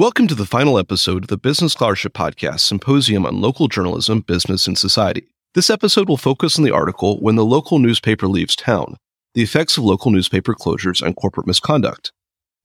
Welcome to the final episode of the Business Scholarship Podcast Symposium on Local Journalism, Business, and Society. This episode will focus on the article When the Local Newspaper Leaves Town The Effects of Local Newspaper Closures on Corporate Misconduct.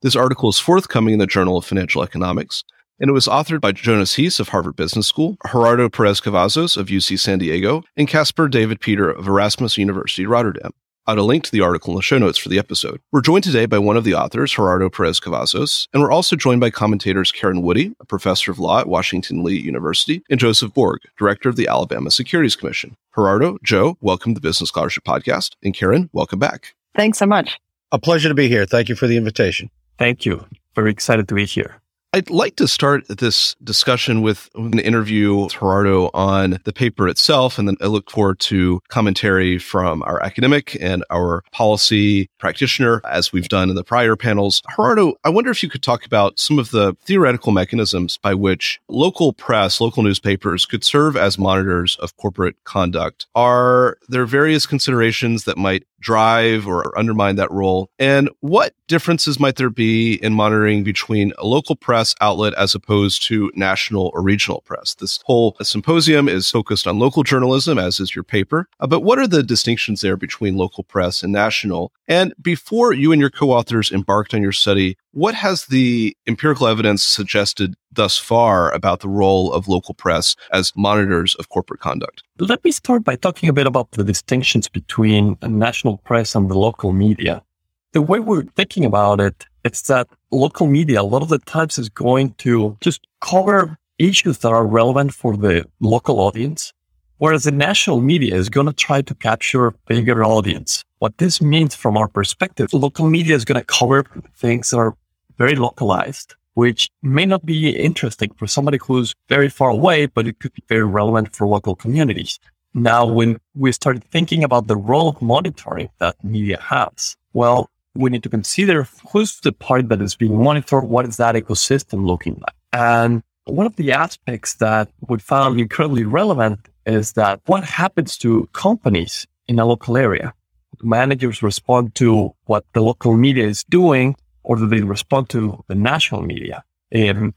This article is forthcoming in the Journal of Financial Economics, and it was authored by Jonas Heese of Harvard Business School, Gerardo Perez Cavazos of UC San Diego, and Caspar David Peter of Erasmus University Rotterdam. I'll link to the article in the show notes for the episode. We're joined today by one of the authors, Gerardo Perez Cavazos, and we're also joined by commentators Karen Woody, a professor of law at Washington Lee University, and Joseph Borg, director of the Alabama Securities Commission. Gerardo, Joe, welcome to the Business Scholarship Podcast, and Karen, welcome back. Thanks so much. A pleasure to be here. Thank you for the invitation. Thank you. Very excited to be here. I'd like to start this discussion with an interview with Gerardo on the paper itself, and then I look forward to commentary from our academic and our policy practitioner, as we've done in the prior panels. Gerardo, I wonder if you could talk about some of the theoretical mechanisms by which local press, local newspapers could serve as monitors of corporate conduct. Are there various considerations that might drive or undermine that role? And what differences might there be in monitoring between a local press outlet as opposed to national or regional press? This whole symposium is focused on local journalism, as is your paper. Uh, but what are the distinctions there between local press and national? And before you and your co authors embarked on your study, what has the empirical evidence suggested thus far about the role of local press as monitors of corporate conduct? Let me start by talking a bit about the distinctions between national press and the local media. The way we're thinking about it, it's that local media a lot of the times is going to just cover issues that are relevant for the local audience, whereas the national media is going to try to capture a bigger audience. What this means from our perspective, local media is going to cover things that are very localized, which may not be interesting for somebody who's very far away, but it could be very relevant for local communities. Now, when we started thinking about the role of monitoring that media has, well, we need to consider who's the part that is being monitored, what is that ecosystem looking like? And one of the aspects that we found incredibly relevant is that what happens to companies in a local area? Managers respond to what the local media is doing or do they respond to the national media?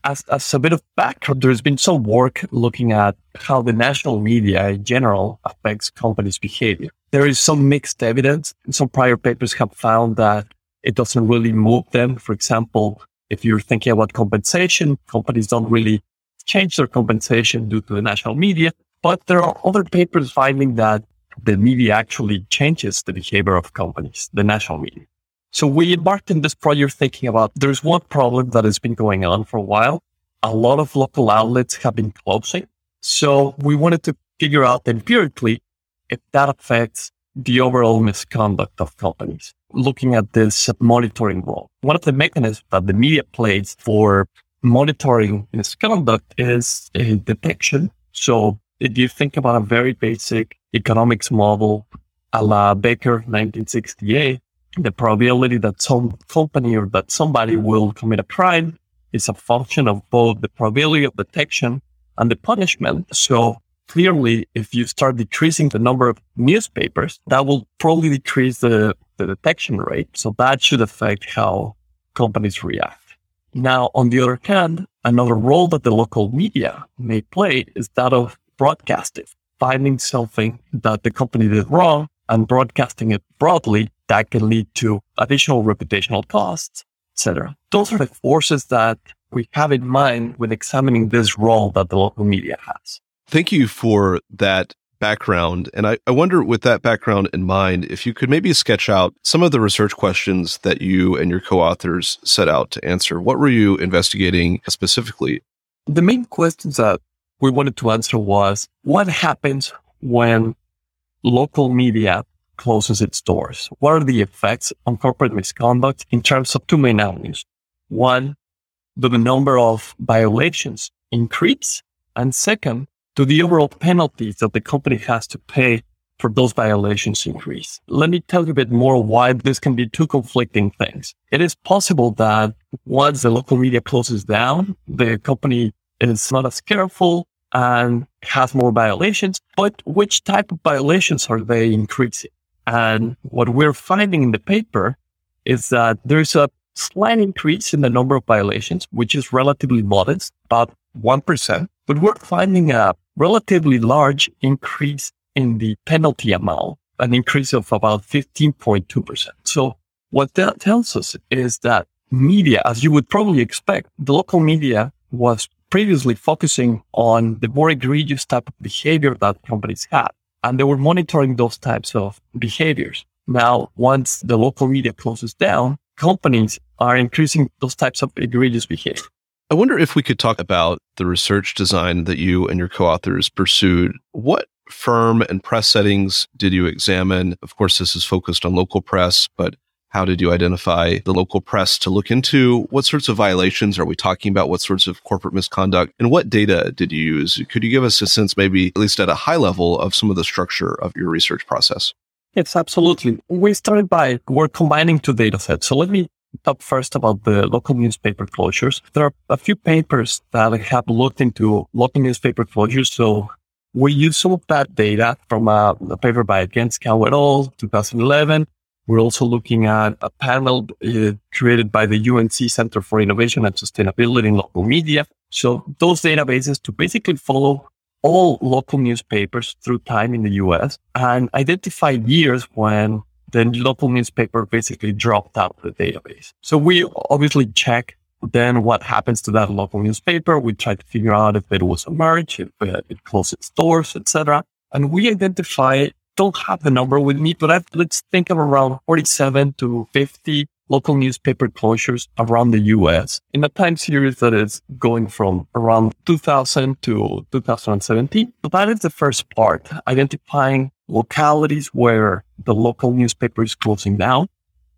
As, as a bit of background, there's been some work looking at how the national media in general affects companies' behavior. There is some mixed evidence. Some prior papers have found that it doesn't really move them. For example, if you're thinking about compensation, companies don't really change their compensation due to the national media. But there are other papers finding that the media actually changes the behavior of companies, the national media. So we embarked in this project thinking about there's one problem that has been going on for a while. A lot of local outlets have been closing. So we wanted to figure out empirically if that affects the overall misconduct of companies. Looking at this monitoring role, one of the mechanisms that the media plays for monitoring misconduct is a detection. So if you think about a very basic economics model a la Becker 1968, the probability that some company or that somebody will commit a crime is a function of both the probability of detection and the punishment. So clearly, if you start decreasing the number of newspapers, that will probably decrease the, the detection rate. So that should affect how companies react. Now, on the other hand, another role that the local media may play is that of broadcasting, finding something that the company did wrong and broadcasting it broadly that can lead to additional reputational costs, etc. Those are the forces that we have in mind when examining this role that the local media has. Thank you for that background. And I, I wonder, with that background in mind, if you could maybe sketch out some of the research questions that you and your co authors set out to answer. What were you investigating specifically? The main questions that we wanted to answer was what happens when local media closes its doors? What are the effects on corporate misconduct in terms of two main avenues? One, do the number of violations increase? And second, to the overall penalties that the company has to pay for those violations increase. Let me tell you a bit more why this can be two conflicting things. It is possible that once the local media closes down, the company is not as careful and has more violations, but which type of violations are they increasing? And what we're finding in the paper is that there's a slight increase in the number of violations, which is relatively modest, about 1%, but we're finding a relatively large increase in the penalty amount, an increase of about 15.2%. So what that tells us is that media, as you would probably expect, the local media was previously focusing on the more egregious type of behavior that companies had. And they were monitoring those types of behaviors. Now, once the local media closes down, companies are increasing those types of egregious behavior. I wonder if we could talk about the research design that you and your co-authors pursued. What firm and press settings did you examine? Of course, this is focused on local press, but how did you identify the local press to look into? What sorts of violations are we talking about? What sorts of corporate misconduct? And what data did you use? Could you give us a sense, maybe at least at a high level, of some of the structure of your research process? Yes, absolutely. We started by we're combining two data sets. So let me talk first about the local newspaper closures. There are a few papers that have looked into local newspaper closures. So we use some of that data from a, a paper by Gentzkow et al. 2011 we're also looking at a panel uh, created by the UNC Center for Innovation and Sustainability in Local Media. So those databases to basically follow all local newspapers through time in the US and identify years when the local newspaper basically dropped out of the database. So we obviously check then what happens to that local newspaper. We try to figure out if it was a merge, if it closed its doors, etc. And we identify don't have the number with me, but I've, let's think of around 47 to 50 local newspaper closures around the US in a time series that is going from around 2000 to 2017. So that is the first part, identifying localities where the local newspaper is closing down.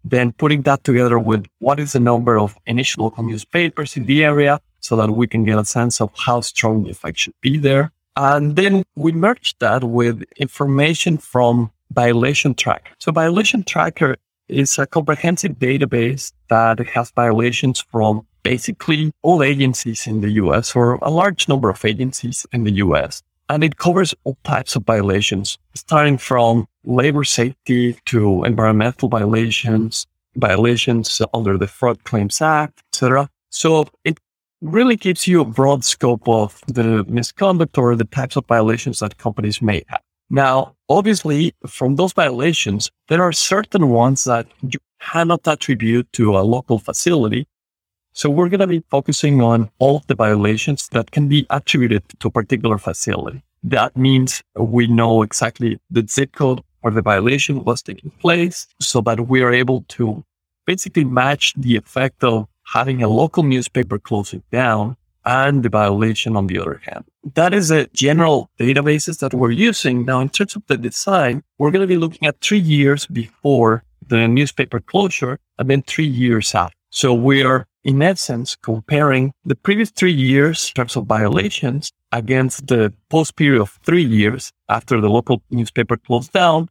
Then putting that together with what is the number of initial local newspapers in the area so that we can get a sense of how strong the effect should be there. And then we merged that with information from Violation Tracker. So Violation Tracker is a comprehensive database that has violations from basically all agencies in the US or a large number of agencies in the US. And it covers all types of violations, starting from labor safety to environmental violations, violations under the Fraud Claims Act, etc. So it really gives you a broad scope of the misconduct or the types of violations that companies may have. Now, obviously, from those violations, there are certain ones that you cannot attribute to a local facility. So we're going to be focusing on all of the violations that can be attributed to a particular facility. That means we know exactly the zip code where the violation was taking place so that we are able to basically match the effect of having a local newspaper closing down and the violation on the other hand. That is the general databases that we're using. Now, in terms of the design, we're going to be looking at three years before the newspaper closure and then three years after. So we are in essence comparing the previous three years in terms of violations against the post period of three years after the local newspaper closed down.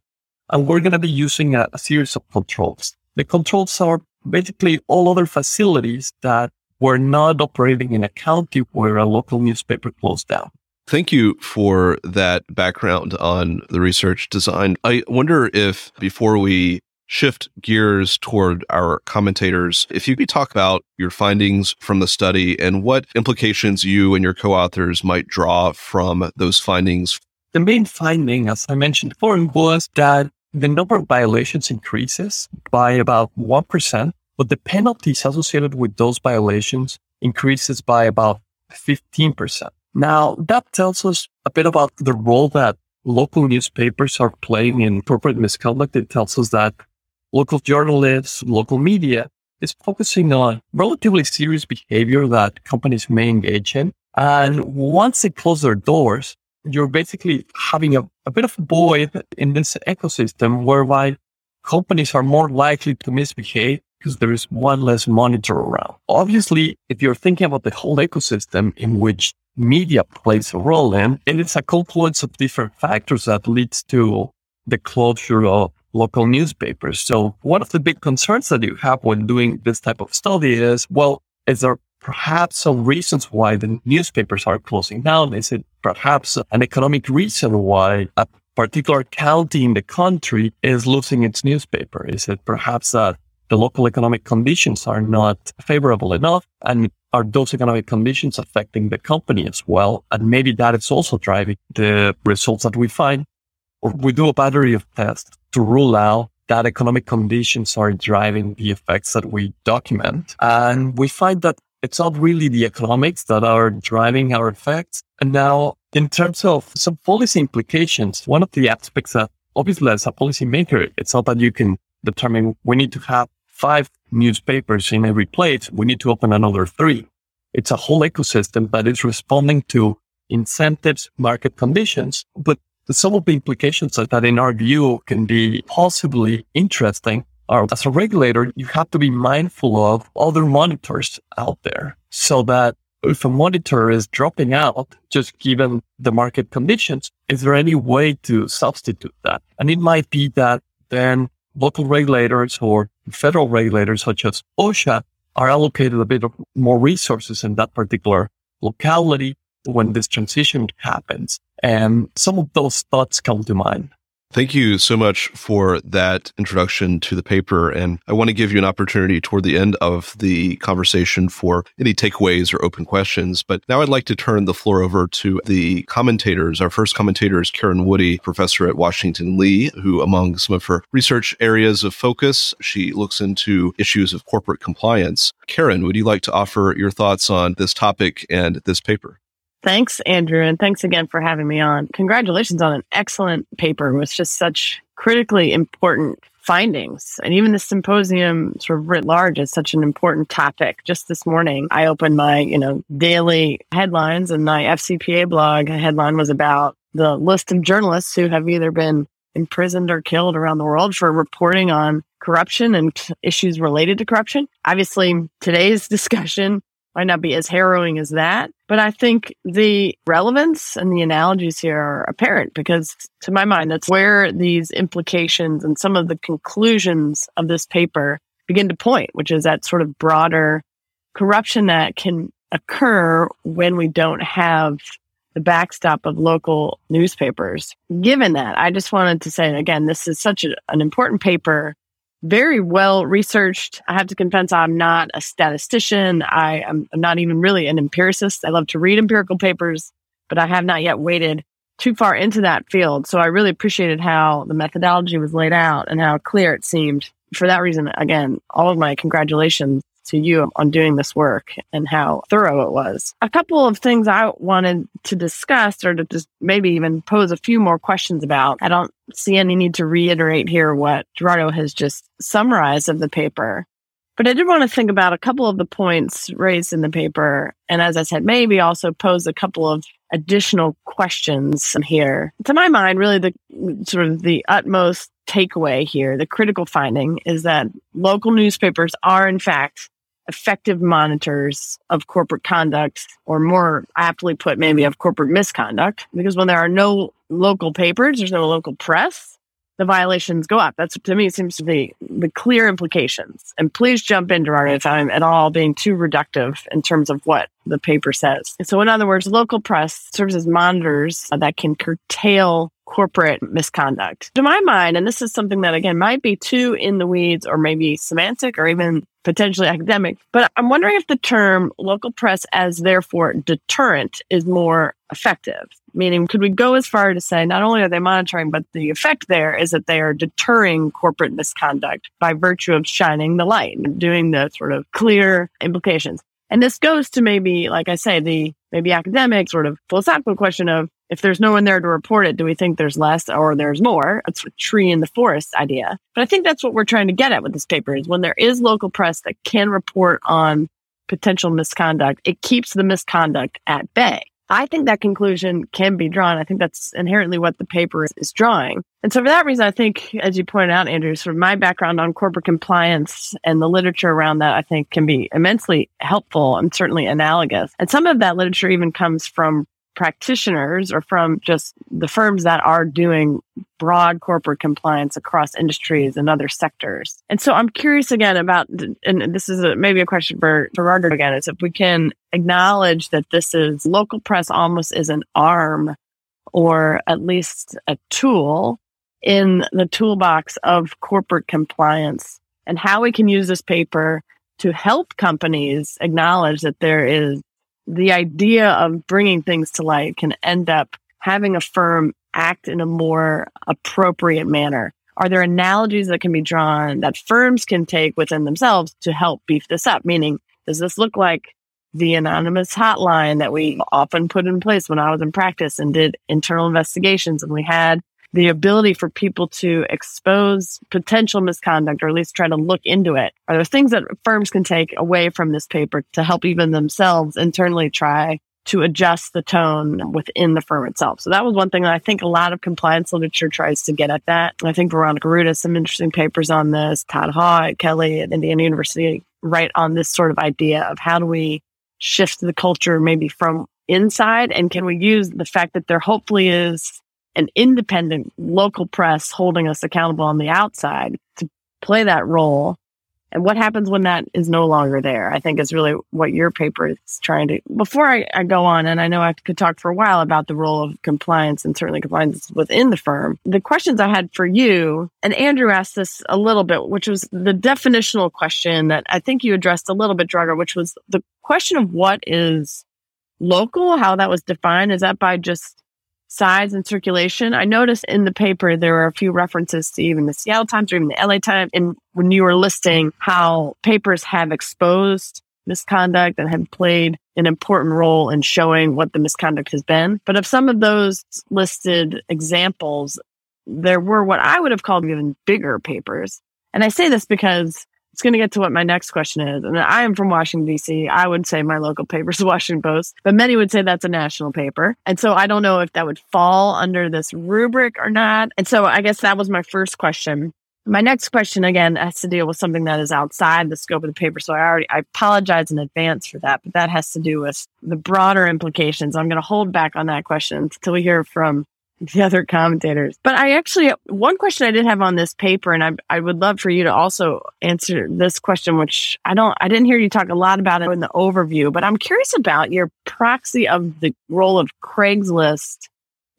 And we're going to be using a, a series of controls. The controls are basically all other facilities that were not operating in a county where a local newspaper closed down. Thank you for that background on the research design. I wonder if before we shift gears toward our commentators, if you could talk about your findings from the study and what implications you and your co authors might draw from those findings. The main finding, as I mentioned before, was that the number of violations increases by about 1%, but the penalties associated with those violations increases by about 15%. Now, that tells us a bit about the role that local newspapers are playing in corporate misconduct. It tells us that local journalists, local media is focusing on relatively serious behavior that companies may engage in. And once they close their doors, you're basically having a, a bit of a void in this ecosystem whereby companies are more likely to misbehave because there is one less monitor around. Obviously, if you're thinking about the whole ecosystem in which media plays a role in. And it's a confluence of different factors that leads to the closure of local newspapers. So one of the big concerns that you have when doing this type of study is, well, is there perhaps some reasons why the newspapers are closing down? Is it perhaps an economic reason why a particular county in the country is losing its newspaper? Is it perhaps that the local economic conditions are not favorable enough? And are those economic conditions affecting the company as well? And maybe that is also driving the results that we find. Or we do a battery of tests to rule out that economic conditions are driving the effects that we document. And we find that it's not really the economics that are driving our effects. And now, in terms of some policy implications, one of the aspects that obviously as a policymaker, it's not that you can determine we need to have five newspapers in every place. We need to open another three. It's a whole ecosystem that is responding to incentives, market conditions, but some of the implications that in our view can be possibly interesting are as a regulator, you have to be mindful of other monitors out there so that if a monitor is dropping out, just given the market conditions, is there any way to substitute that? And it might be that then local regulators or federal regulators such as OSHA are allocated a bit of more resources in that particular locality when this transition happens. And some of those thoughts come to mind. Thank you so much for that introduction to the paper. And I want to give you an opportunity toward the end of the conversation for any takeaways or open questions. But now I'd like to turn the floor over to the commentators. Our first commentator is Karen Woody, professor at Washington Lee, who, among some of her research areas of focus, she looks into issues of corporate compliance. Karen, would you like to offer your thoughts on this topic and this paper? Thanks, Andrew, and thanks again for having me on. Congratulations on an excellent paper with just such critically important findings. And even the symposium sort of writ large is such an important topic. Just this morning, I opened my, you know, daily headlines and my FCPA blog headline was about the list of journalists who have either been imprisoned or killed around the world for reporting on corruption and issues related to corruption. Obviously, today's discussion might not be as harrowing as that. But I think the relevance and the analogies here are apparent because, to my mind, that's where these implications and some of the conclusions of this paper begin to point, which is that sort of broader corruption that can occur when we don't have the backstop of local newspapers. Given that, I just wanted to say again, this is such a, an important paper very well researched. I have to confess, I'm not a statistician. I am not even really an empiricist. I love to read empirical papers, but I have not yet waded too far into that field. So I really appreciated how the methodology was laid out and how clear it seemed. For that reason, again, all of my congratulations to you on doing this work and how thorough it was. A couple of things I wanted to discuss or to just maybe even pose a few more questions about. I don't see any need to reiterate here what Gerardo has just summarized of the paper. But I did want to think about a couple of the points raised in the paper. And as I said, maybe also pose a couple of additional questions here. To my mind, really the sort of the utmost takeaway here, the critical finding is that local newspapers are in fact effective monitors of corporate conduct, or more aptly put, maybe of corporate misconduct. Because when there are no local papers, there's no local press, the violations go up. That's to me seems to be the clear implications. And please jump in, Gerardo, if I'm at all being too reductive in terms of what the paper says. So, in other words, local press serves as monitors that can curtail corporate misconduct. To my mind, and this is something that again might be too in the weeds or maybe semantic or even potentially academic, but I'm wondering if the term local press as therefore deterrent is more effective. Meaning, could we go as far to say not only are they monitoring, but the effect there is that they are deterring corporate misconduct by virtue of shining the light and doing the sort of clear implications. And this goes to maybe, like I say, the maybe academic sort of philosophical question of if there's no one there to report it, do we think there's less or there's more? It's a tree in the forest idea. But I think that's what we're trying to get at with this paper is when there is local press that can report on potential misconduct, it keeps the misconduct at bay. I think that conclusion can be drawn. I think that's inherently what the paper is, drawing. And so for that reason, I think, as you pointed out, Andrew, sort of my background on corporate compliance and the literature around that, I think can be immensely helpful and certainly analogous. And some of that literature even comes from practitioners or from just the firms that are doing broad corporate compliance across industries and other sectors. And so I'm curious again about, and this is a, maybe a question for Gerardo again, is if we can acknowledge that this is local press almost is an arm or at least a tool in the toolbox of corporate compliance and how we can use this paper to help companies acknowledge that there is the idea of bringing things to light can end up having a firm act in a more appropriate manner. Are there analogies that can be drawn that firms can take within themselves to help beef this up? Meaning, does this look like the anonymous hotline that we often put in place when I was in practice and did internal investigations and we had the ability for people to expose potential misconduct or at least try to look into it? Are there things that firms can take away from this paper to help even themselves internally try to adjust the tone within the firm itself. So that was one thing that I think a lot of compliance literature tries to get at that. I think Veronica Ruda has some interesting papers on this. Todd Haugh at Kelley at Indiana University write on this sort of idea of how do we shift the culture maybe from inside and can we use the fact that there hopefully is an independent local press holding us accountable on the outside to play that role. And what happens when that is no longer there, I think is really what your paper is trying to. Before I, I, go on, and I know I could talk for a while about the role of compliance and certainly compliance within the firm. The questions I had for you, and Andrew asked this a little bit, which was the definitional question that I think you addressed a little bit, Gerardo, which was the question of what is local, how that was defined. Is that by just size and circulation. I noticed in the paper there were a few references to even the Seattle Times or even the LA Times. And when you were listing how papers have exposed misconduct and have played an important role in showing what the misconduct has been. But of some of those listed examples, there were what I would have called even bigger papers. And I say this because it's going to get to what my next question is. And I am from Washington, D.C. I would say my local paper is the Washington Post, but many would say that's a national paper. And so I don't know if that would fall under this rubric or not. And so I guess that was my first question. My next question again has to deal with something that is outside the scope of the paper. So I already, I apologize in advance for that, but that has to do with the broader implications. I'm going to hold back on that question until we hear from the other commentators. But I actually, one question I did have on this paper, and I, I would love for you to also answer this question, which I don't, I didn't hear you talk a lot about it in the overview, but I'm curious about your proxy of the role of Craigslist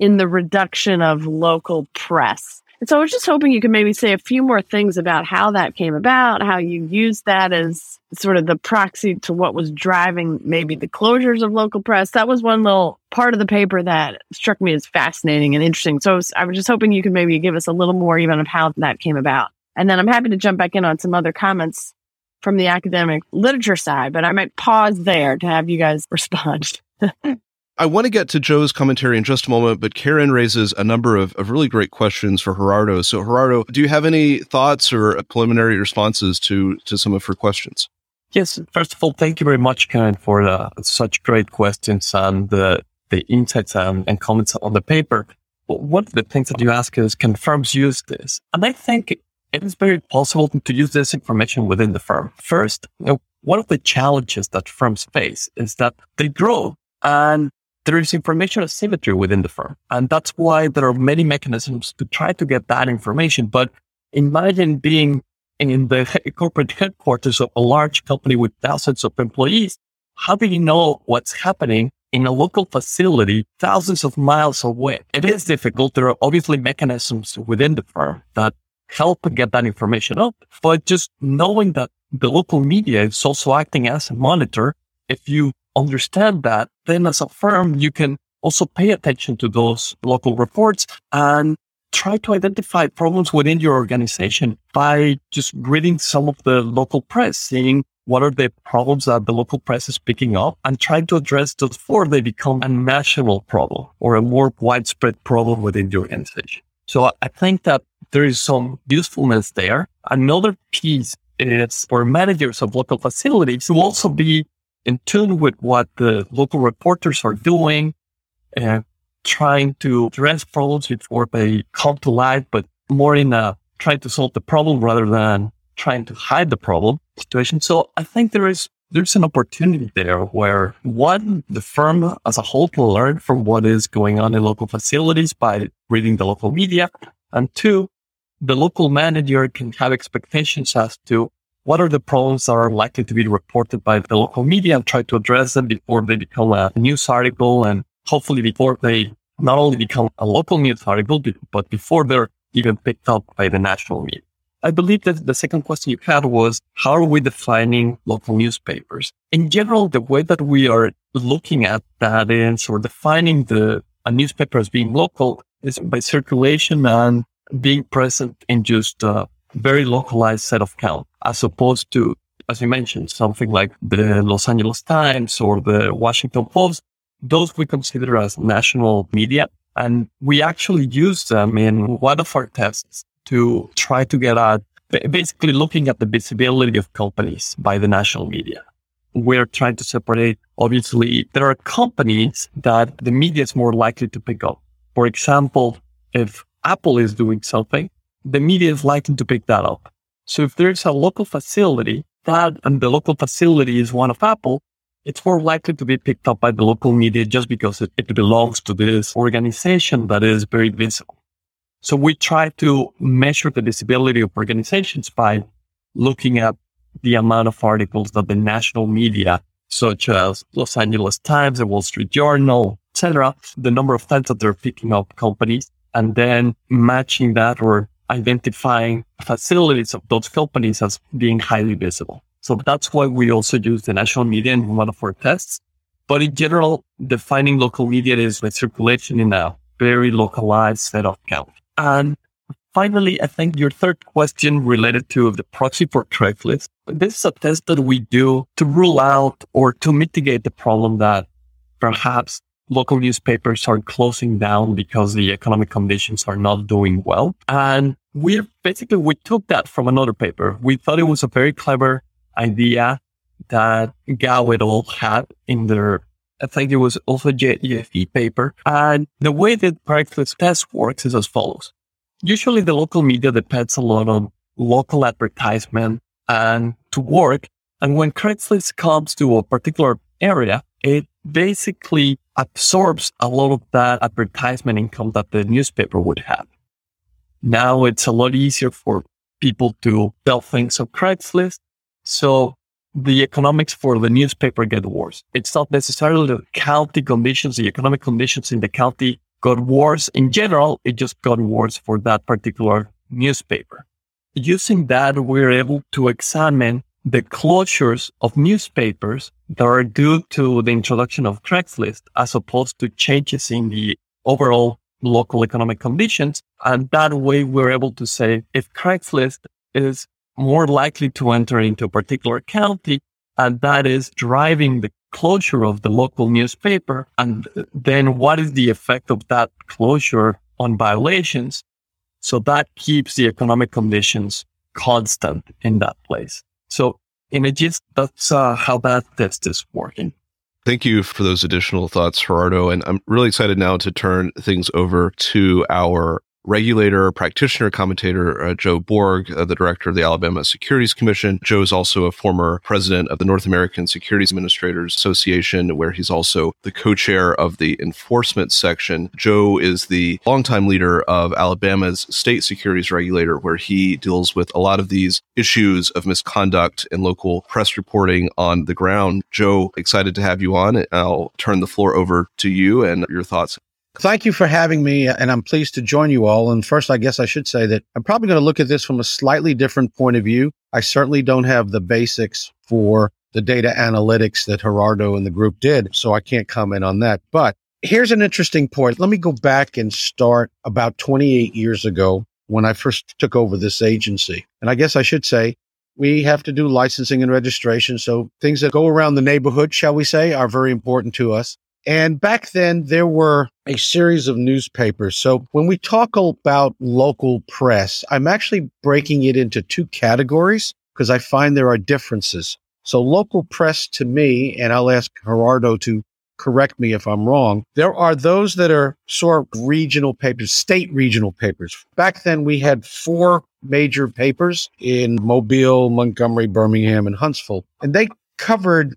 in the reduction of local press. And so I was just hoping you could maybe say a few more things about how that came about, how you used that as sort of the proxy to what was driving maybe the closures of local press. That was one little part of the paper that struck me as fascinating and interesting. So I was, I was just hoping you could maybe give us a little more even of how that came about. And then I'm happy to jump back in on some other comments from the academic literature side, but I might pause there to have you guys respond. I want to get to Joe's commentary in just a moment, but Karen raises a number of, of really great questions for Gerardo. So, Gerardo, do you have any thoughts or preliminary responses to, to some of her questions? Yes. First of all, thank you very much, Karen, for uh, such great questions and the, the insights and, and comments on the paper. One of the things that you ask is, can firms use this? And I think it is very possible to use this information within the firm. First, you know, one of the challenges that firms face is that they grow and there is information asymmetry within the firm. And that's why there are many mechanisms to try to get that information. But imagine being in the corporate headquarters of a large company with thousands of employees. How do you know what's happening in a local facility thousands of miles away? It is difficult. There are obviously mechanisms within the firm that help get that information up. But just knowing that the local media is also acting as a monitor, if you understand that, then as a firm, you can also pay attention to those local reports and try to identify problems within your organization by just reading some of the local press, seeing what are the problems that the local press is picking up and trying to address those before they become a national problem or a more widespread problem within the organization. So I think that there is some usefulness there. Another piece is for managers of local facilities to also be in tune with what the local reporters are doing, and trying to address problems before they come to light, but more in a trying to solve the problem rather than trying to hide the problem situation. So I think there is there's an opportunity there where one, the firm as a whole can learn from what is going on in local facilities by reading the local media. And two, the local manager can have expectations as to what are the problems that are likely to be reported by the local media and try to address them before they become a news article and hopefully before they not only become a local news article, but before they're even picked up by the national media. I believe that the second question you had was how are we defining local newspapers? In general, the way that we are looking at that is or defining the a newspaper as being local is by circulation and being present in just a very localized set of count, as opposed to, as you mentioned, something like the Los Angeles Times or the Washington Post. Those we consider as national media. And we actually use them in one of our tests to try to get at basically looking at the visibility of companies by the national media. We're trying to separate, obviously, there are companies that the media is more likely to pick up. For example, if Apple is doing something, the media is likely to pick that up. So if there's a local facility that, and the local facility is one of Apple, it's more likely to be picked up by the local media just because it, it belongs to this organization that is very visible. So we try to measure the visibility of organizations by looking at the amount of articles that the national media, such as Los Angeles Times, the Wall Street Journal, etc., the number of times that they're picking up companies and then matching that or identifying facilities of those companies as being highly visible. So that's why we also use the national media in one of our tests. But in general, defining local media is the circulation in a very localized set of count. And finally, I think your third question related to the proxy for Craigslist. This is a test that we do to rule out or to mitigate the problem that perhaps local newspapers are closing down because the economic conditions are not doing well. And we basically, we took that from another paper. We thought it was a very clever idea that Gao et al. had in their I think it was also JFE paper. And the way that Craigslist test works is as follows. Usually the local media depends a lot on local advertisement and to work. And when Craigslist comes to a particular area, it basically absorbs a lot of that advertisement income that the newspaper would have. Now it's a lot easier for people to sell things on Craigslist. So the economics for the newspaper get worse. It's not necessarily the county conditions, the economic conditions in the county got worse. In general, it just got worse for that particular newspaper. Using that, we're able to examine the closures of newspapers that are due to the introduction of Craigslist as opposed to changes in the overall local economic conditions. And that way we're able to say if Craigslist is more likely to enter into a particular county. And that is driving the closure of the local newspaper. And then what is the effect of that closure on violations? So that keeps the economic conditions constant in that place. So in a gist, that's uh, how that test is working. Thank you for those additional thoughts, Gerardo. And I'm really excited now to turn things over to our regulator, practitioner, commentator uh, Joe Borg, uh, the director of the Alabama Securities Commission. Joe is also a former president of the North American Securities Administrators Association, where he's also the co-chair of the enforcement section. Joe is the longtime leader of Alabama's state securities regulator, where he deals with a lot of these issues of misconduct and local press reporting on the ground. Joe, excited to have you on. I'll turn the floor over to you and your thoughts. Thank you for having me, and I'm pleased to join you all. And first, I guess I should say that I'm probably going to look at this from a slightly different point of view. I certainly don't have the basics for the data analytics that Gerardo and the group did, so I can't comment on that. But here's an interesting point. Let me go back and start about 28 years ago when I first took over this agency. And I guess I should say we have to do licensing and registration. So things that go around the neighborhood, shall we say, are very important to us. And back then, there were a series of newspapers. So when we talk about local press, I'm actually breaking it into two categories because I find there are differences. So local press to me, and I'll ask Gerardo to correct me if I'm wrong. There are those that are sort of regional papers, state regional papers. Back then we had four major papers in Mobile, Montgomery, Birmingham, and Huntsville, and they covered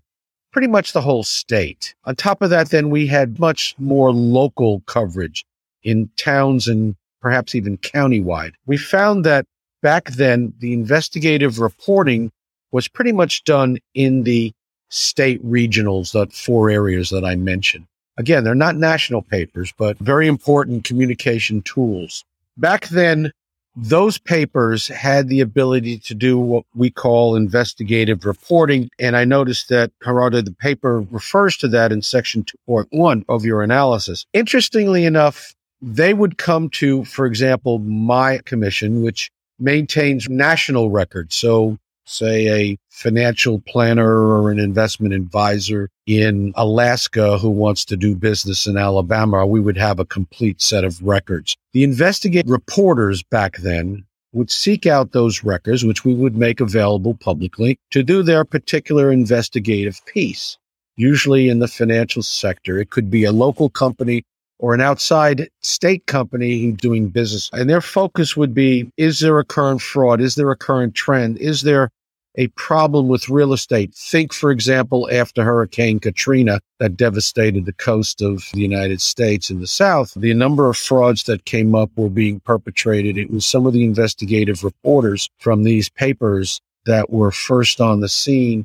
pretty much the whole state. On top of that, then we had much more local coverage in towns and perhaps even countywide. We found that back then the investigative reporting was pretty much done in the state regionals, the four areas that I mentioned. Again, they're not national papers, but very important communication tools. Back then, those papers had the ability to do what we call investigative reporting. And I noticed that Gerardo, the paper refers to that in section 2.1 of your analysis. Interestingly enough, they would come to, for example, my commission, which maintains national records. So say a financial planner or an investment advisor in Alaska who wants to do business in Alabama, we would have a complete set of records. The investigative reporters back then would seek out those records, which we would make available publicly to do their particular investigative piece. Usually in the financial sector, it could be a local company or an outside state company doing business. And their focus would be, is there a current fraud? Is there a current trend? Is there a problem with real estate? Think, for example, after Hurricane Katrina that devastated the coast of the United States in the South, the number of frauds that came up were being perpetrated. It was some of the investigative reporters from these papers that were first on the scene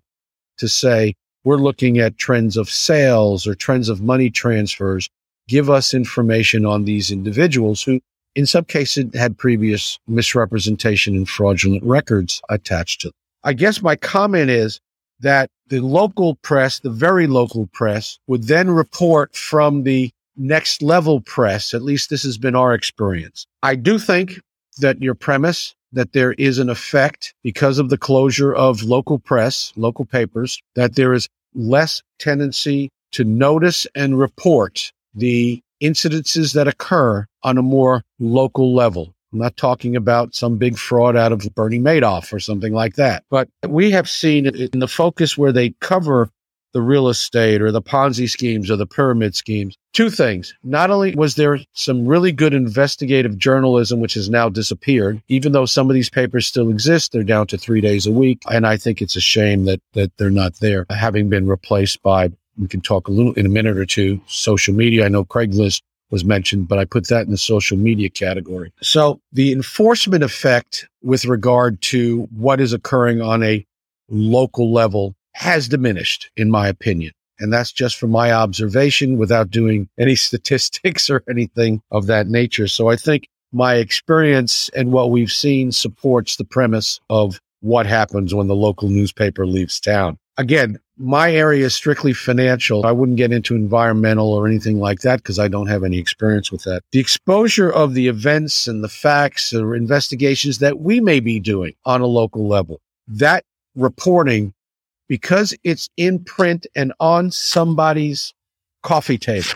to say, we're looking at trends of sales or trends of money transfers give us information on these individuals who, in some cases, had previous misrepresentation and fraudulent records attached to them. I guess my comment is that the local press, the very local press, would then report from the next level press. At least this has been our experience. I do think that your premise that there is an effect because of the closure of local press, local papers, that there is less tendency to notice and report the incidences that occur on a more local level. I'm not talking about some big fraud out of Bernie Madoff or something like that. But we have seen in the focus where they cover the real estate or the Ponzi schemes or the pyramid schemes. Two things. Not only was there some really good investigative journalism, which has now disappeared, even though some of these papers still exist, they're down to three days a week. And I think it's a shame that, that they're not there, having been replaced by we can talk a little in a minute or two. Social media. I know Craigslist was mentioned, but I put that in the social media category. So the enforcement effect with regard to what is occurring on a local level has diminished, in my opinion. And that's just from my observation without doing any statistics or anything of that nature. So I think my experience and what we've seen supports the premise of what happens when the local newspaper leaves town. Again, my area is strictly financial. I wouldn't get into environmental or anything like that because I don't have any experience with that. The exposure of the events and the facts or investigations that we may be doing on a local level, that reporting, because it's in print and on somebody's coffee table,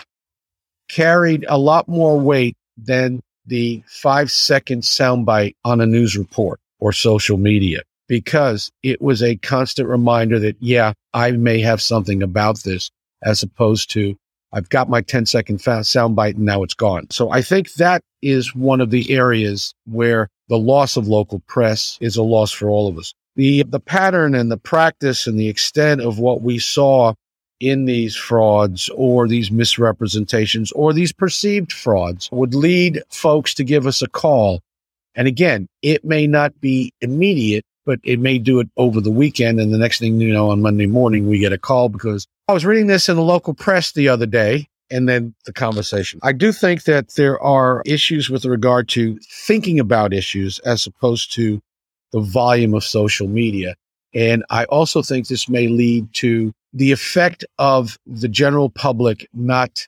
carried a lot more weight than the five second soundbite on a news report or social media because it was a constant reminder that, yeah, I may have something about this as opposed to I've got my 10 second soundbite and now it's gone. So I think that is one of the areas where the loss of local press is a loss for all of us. The, the pattern and the practice and the extent of what we saw in these frauds or these misrepresentations or these perceived frauds would lead folks to give us a call. And again, it may not be immediate, but it may do it over the weekend. And the next thing you know, on Monday morning, we get a call because I was reading this in the local press the other day and then the conversation. I do think that there are issues with regard to thinking about issues as opposed to the volume of social media. And I also think this may lead to the effect of the general public not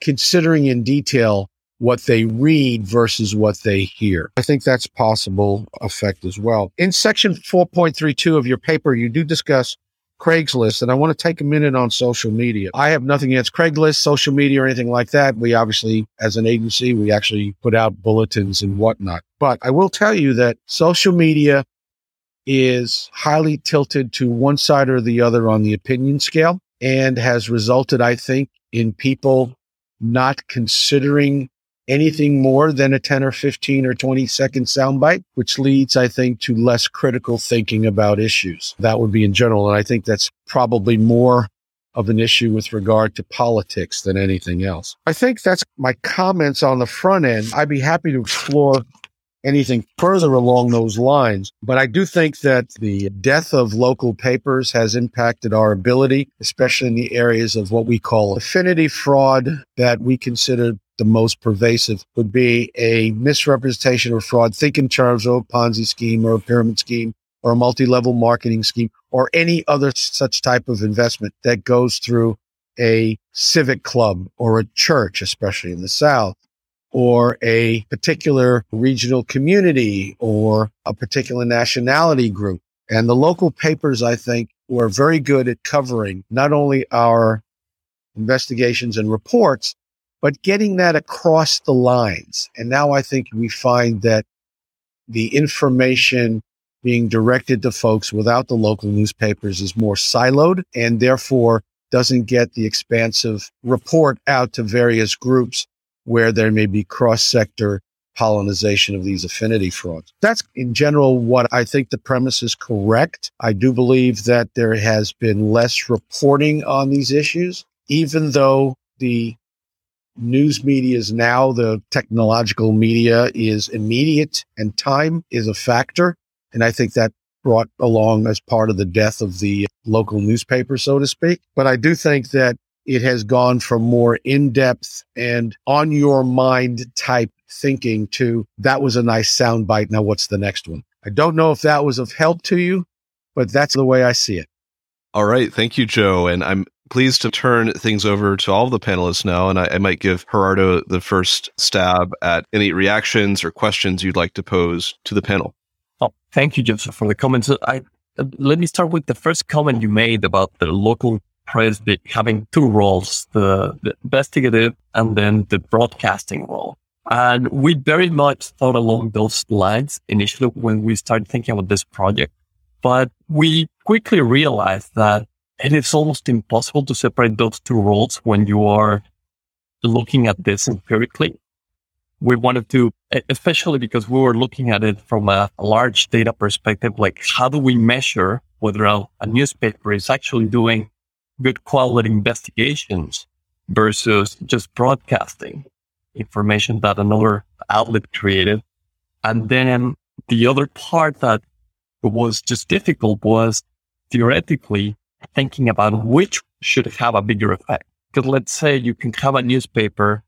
considering in detail what they read versus what they hear. I think that's possible effect as well. In section 4.32 of your paper, you do discuss Craigslist, and I want to take a minute on social media. I have nothing against Craigslist, social media, or anything like that. We obviously, as an agency, we actually put out bulletins and whatnot. But I will tell you that social media is highly tilted to one side or the other on the opinion scale. and has resulted, I think, in people not considering anything more than a 10 or 15 or 20 second soundbite, which leads, I think, to less critical thinking about issues. That would be in general. And I think that's probably more of an issue with regard to politics than anything else. I think that's my comments on the front end. I'd be happy to explore anything further along those lines. But I do think that the death of local papers has impacted our ability, especially in the areas of what we call affinity fraud that we consider the most pervasive would be a misrepresentation or fraud. Think in terms of a Ponzi scheme or a pyramid scheme or a multi-level marketing scheme or any other such type of investment that goes through a civic club or a church, especially in the South or a particular regional community or a particular nationality group. And the local papers, I think, were very good at covering not only our investigations and reports, but getting that across the lines. And now I think we find that the information being directed to folks without the local newspapers is more siloed and therefore doesn't get the expansive report out to various groups where there may be cross sector pollination of these affinity frauds. That's in general what I think the premise is correct. I do believe that there has been less reporting on these issues, even though the news media is now the technological media is immediate and time is a factor. And I think that brought along as part of the death of the local newspaper, so to speak. But I do think that it has gone from more in depth and on your mind type thinking to that was a nice soundbite. Now, what's the next one? I don't know if that was of help to you, but that's the way I see it. All right. Thank you, Joe. And I'm pleased to turn things over to all of the panelists now. And I, I might give Gerardo the first stab at any reactions or questions you'd like to pose to the panel. Oh, thank you, Joseph, for the comments. I, uh, let me start with the first comment you made about the local press having two roles, the, the investigative and then the broadcasting role. And we very much thought along those lines initially when we started thinking about this project. But we quickly realized that it is almost impossible to separate those two roles when you are looking at this empirically. We wanted to, especially because we were looking at it from a large data perspective, like how do we measure whether a, a newspaper is actually doing good quality investigations versus just broadcasting information that another outlet created. And then the other part that was just difficult was theoretically thinking about which should have a bigger effect. Because let's say you can have a newspaper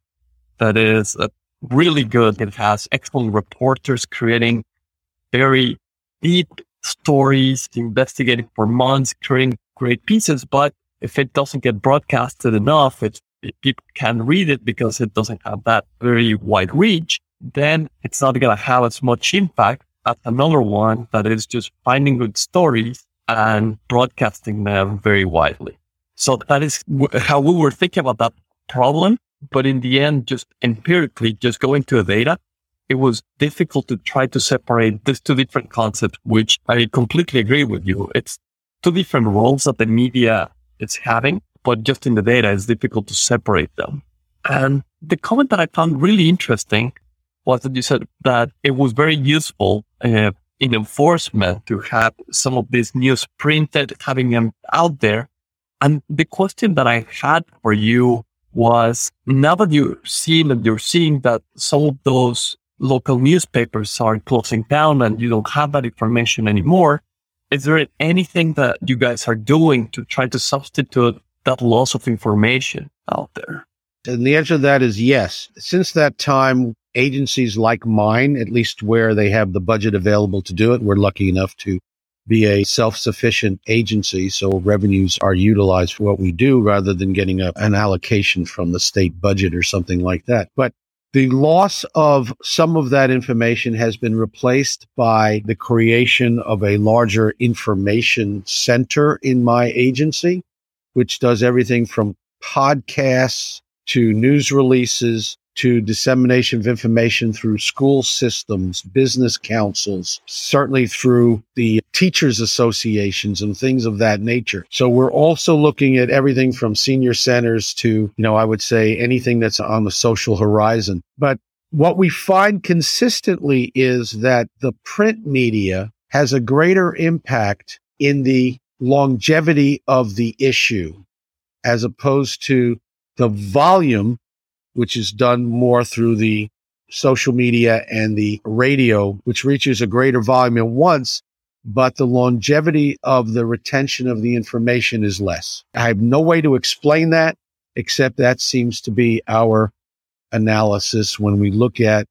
that is uh, really good. It has excellent reporters creating very deep stories, investigating for months, creating great pieces, but if it doesn't get broadcasted enough, it, it, people can read it because it doesn't have that very wide reach, then it's not going to have as much impact as another one that is just finding good stories and broadcasting them very widely. So that is how we were thinking about that problem. But in the end, just empirically, just going to the data, it was difficult to try to separate these two different concepts, which I completely agree with you. It's two different roles that the media is having, but just in the data, it's difficult to separate them. And the comment that I found really interesting was that you said that it was very useful uh, in enforcement to have some of these news printed, having them out there. And the question that I had for you was now that you're seeing that you're seeing that some of those local newspapers are closing down and you don't have that information anymore, is there anything that you guys are doing to try to substitute that loss of information out there? And the answer to that is yes. Since that time, agencies like mine, at least where they have the budget available to do it, we're lucky enough to be a self-sufficient agency. So revenues are utilized for what we do rather than getting a, an allocation from the state budget or something like that. But the loss of some of that information has been replaced by the creation of a larger information center in my agency, which does everything from podcasts to news releases to dissemination of information through school systems, business councils, certainly through the teachers associations and things of that nature. So we're also looking at everything from senior centers to, you know, I would say anything that's on the social horizon. But what we find consistently is that the print media has a greater impact in the longevity of the issue as opposed to the volume which is done more through the social media and the radio, which reaches a greater volume at once, but the longevity of the retention of the information is less. I have no way to explain that, except that seems to be our analysis when we look at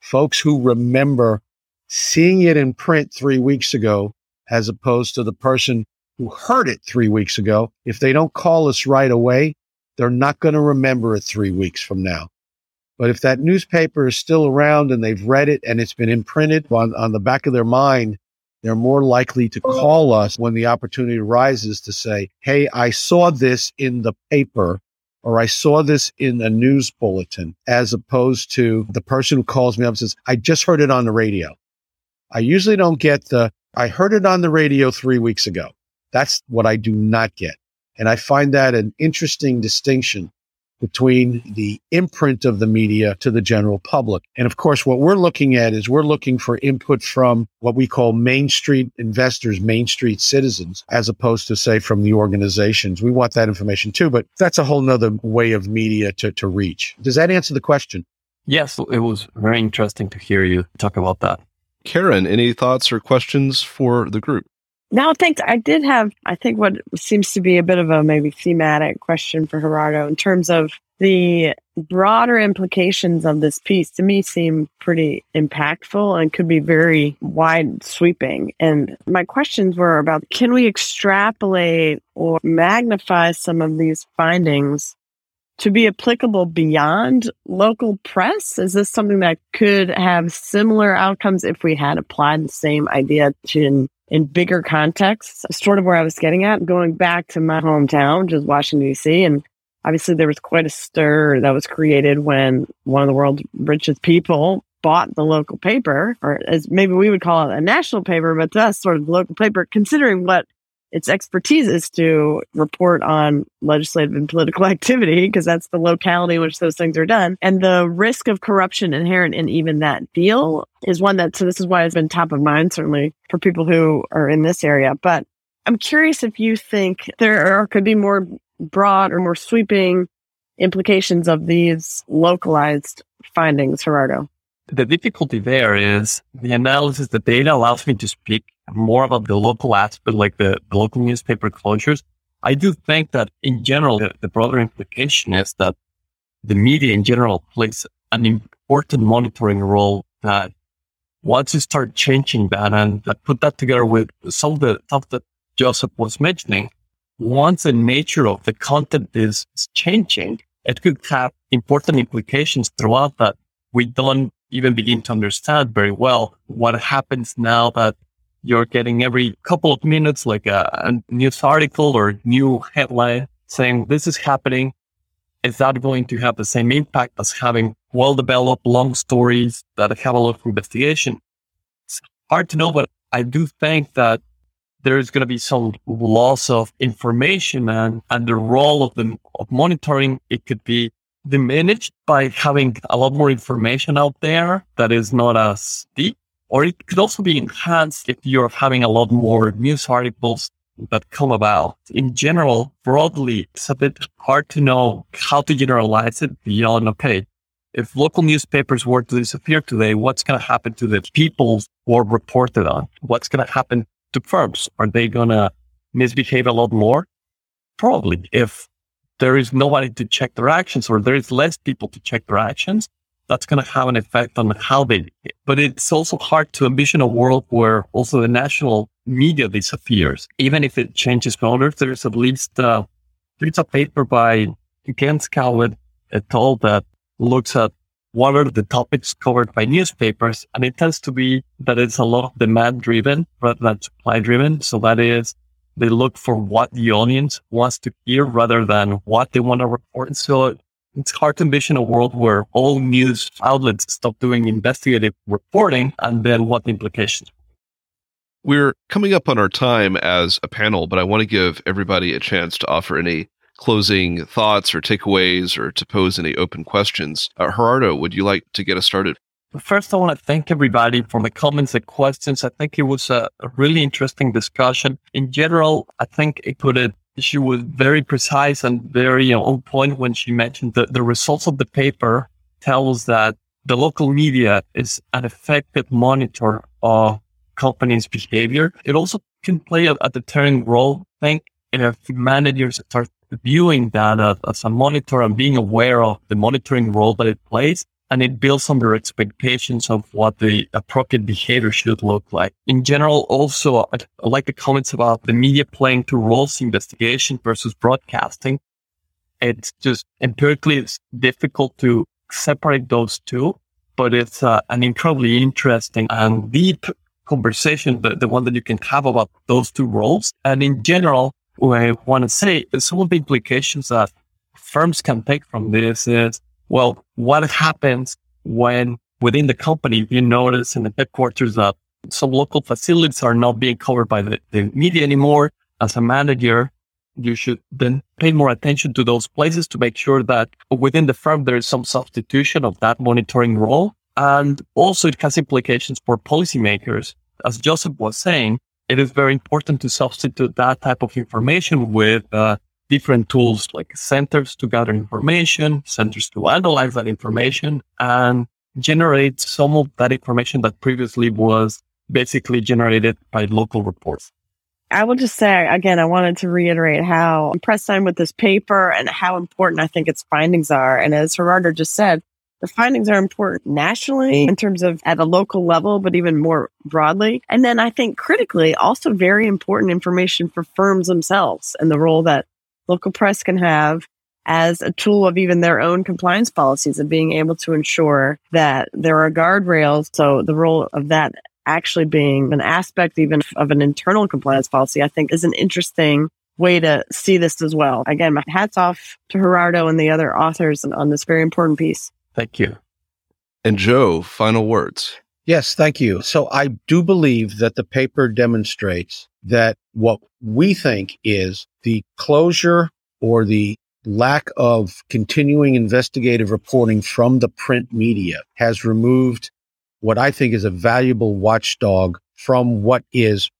folks who remember seeing it in print three weeks ago, as opposed to the person who heard it three weeks ago. If they don't call us right away, they're not going to remember it three weeks from now. But if that newspaper is still around and they've read it and it's been imprinted on, on the back of their mind, they're more likely to call us when the opportunity arises to say, Hey, I saw this in the paper or I saw this in a news bulletin, as opposed to the person who calls me up and says, I just heard it on the radio. I usually don't get the, I heard it on the radio three weeks ago. That's what I do not get. And I find that an interesting distinction between the imprint of the media to the general public. And of course, what we're looking at is we're looking for input from what we call Main Street investors, Main Street citizens, as opposed to say from the organizations. We want that information too, but that's a whole nother way of media to, to reach. Does that answer the question? Yes, it was very interesting to hear you talk about that. Karen, any thoughts or questions for the group? No, thanks. I did have, I think, what seems to be a bit of a maybe thematic question for Gerardo in terms of the broader implications of this piece to me seem pretty impactful and could be very wide sweeping. And my questions were about can we extrapolate or magnify some of these findings to be applicable beyond local press? Is this something that could have similar outcomes if we had applied the same idea to in bigger contexts, sort of where I was getting at, going back to my hometown, is Washington, D.C. And obviously there was quite a stir that was created when one of the world's richest people bought the local paper, or as maybe we would call it a national paper, but to us, sort of local paper, considering what its expertise is to report on legislative and political activity because that's the locality in which those things are done. And the risk of corruption inherent in even that deal is one that, so this is why it's been top of mind, certainly for people who are in this area. But I'm curious if you think there are, could be more broad or more sweeping implications of these localized findings, Gerardo. The difficulty there is the analysis, the data allows me to speak more about the local aspect, like the, the local newspaper closures. I do think that in general, the, the broader implication is that the media in general plays an important monitoring role that once you start changing that and put that together with some of the stuff that Joseph was mentioning, once the nature of the content is changing, it could have important implications throughout that we don't even begin to understand very well what happens now that you're getting every couple of minutes like a, a news article or new headline saying this is happening. Is that going to have the same impact as having well developed long stories that have a lot of investigation? It's hard to know, but I do think that there is going to be some loss of information and, and the role of the of monitoring. It could be diminished by having a lot more information out there that is not as deep or it could also be enhanced if you're having a lot more news articles that come about. In general, broadly, it's a bit hard to know how to generalize it beyond, okay, if local newspapers were to disappear today, what's going to happen to the people who are reported on? What's going to happen to firms? Are they going to misbehave a lot more? Probably. If there is nobody to check their actions or there is less people to check their actions, that's going to have an effect on how they, but it's also hard to envision a world where also the national media disappears. Even if it changes owners, there's at least, uh, there's a paper by Ken Scowit et al. that looks at what are the topics covered by newspapers. And it tends to be that it's a lot of demand driven rather than supply driven. So that is, they look for what the audience wants to hear rather than what they want to report. So it's hard to envision a world where all news outlets stop doing investigative reporting and then what the implications. We're coming up on our time as a panel, but I want to give everybody a chance to offer any closing thoughts or takeaways or to pose any open questions. Uh, Gerardo, would you like to get us started? First, I want to thank everybody for the comments and questions. I think it was a, really interesting discussion. In general, I think it put it she was very precise and very know, on point when she mentioned that the results of the paper tells that the local media is an effective monitor of companies' behavior. It also can play a, a deterring role. I think if managers start viewing that as a monitor and being aware of the monitoring role that it plays, and it builds on their expectations of what the appropriate behavior should look like. In general, also, I like the comments about the media playing two roles, investigation versus broadcasting. It's just empirically, it's difficult to separate those two, but it's uh, an incredibly interesting and deep conversation, the, the one that you can have about those two roles. And in general, what I want to say is some of the implications that firms can take from this is well, what happens when within the company you notice in the headquarters that some local facilities are not being covered by the, the media anymore? As a manager, you should then pay more attention to those places to make sure that within the firm there is some substitution of that monitoring role. And also it has implications for policymakers. As Joseph was saying, it is very important to substitute that type of information with uh, different tools like centers to gather information, centers to analyze that information and generate some of that information that previously was basically generated by local reports. I will just say again, I wanted to reiterate how impressed I'm with this paper and how important I think its findings are. And as Gerardo just said, the findings are important nationally in terms of at a local level, but even more broadly. And then I think critically, also very important information for firms themselves and the role that local press can have as a tool of even their own compliance policies and being able to ensure that there are guardrails. So the role of that actually being an aspect even of an internal compliance policy, I think is an interesting way to see this as well. Again, my hats off to Gerardo and the other authors on this very important piece. Thank you. And Joe, final words. Yes, thank you. So I do believe that the paper demonstrates that what we think is the closure or the lack of continuing investigative reporting from the print media has removed what I think is a valuable watchdog from what is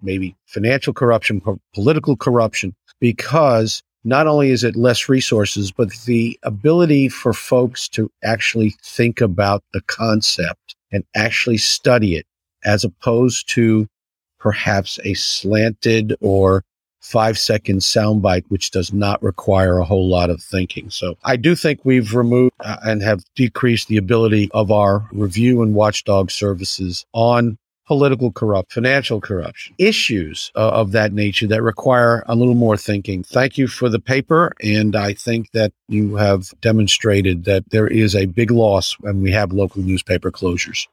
maybe financial corruption, political corruption, because not only is it less resources, but the ability for folks to actually think about the concept and actually study it as opposed to perhaps a slanted or five second soundbite, which does not require a whole lot of thinking. So I do think we've removed uh, and have decreased the ability of our review and watchdog services on political corrupt, financial corruption, issues uh, of that nature that require a little more thinking. Thank you for the paper. And I think that you have demonstrated that there is a big loss when we have local newspaper closures.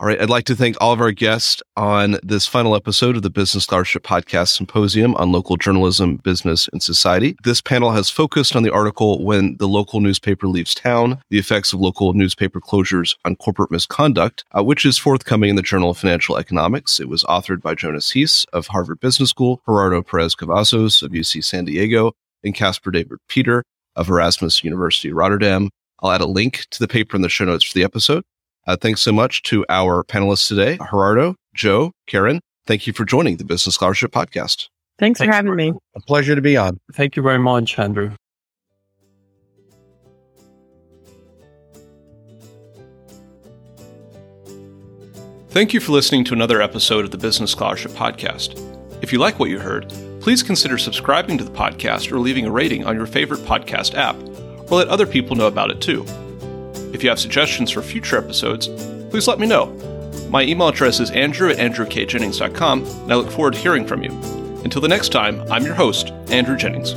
All right. I'd like to thank all of our guests on this final episode of the Business Scholarship Podcast Symposium on Local Journalism, Business, and Society. This panel has focused on the article When the Local Newspaper Leaves Town, the effects of local newspaper closures on corporate misconduct, uh, which is forthcoming in the Journal of Financial Economics. It was authored by Jonas Heese of Harvard Business School, Gerardo Perez Cavazos of UC San Diego, and Caspar David Peter of Erasmus University Rotterdam. I'll add a link to the paper in the show notes for the episode. Uh, thanks so much to our panelists today, Gerardo, Joe, Karen. Thank you for joining the Business Scholarship Podcast. Thanks, Thanks for having for, me. A pleasure to be on. Thank you very much, Andrew. Thank you for listening to another episode of the Business Scholarship Podcast. If you like what you heard, please consider subscribing to the podcast or leaving a rating on your favorite podcast app, or let other people know about it too. If you have suggestions for future episodes, please let me know. My email address is andrew at andrewkjennings.com, and I look forward to hearing from you. Until the next time, I'm your host, Andrew Jennings.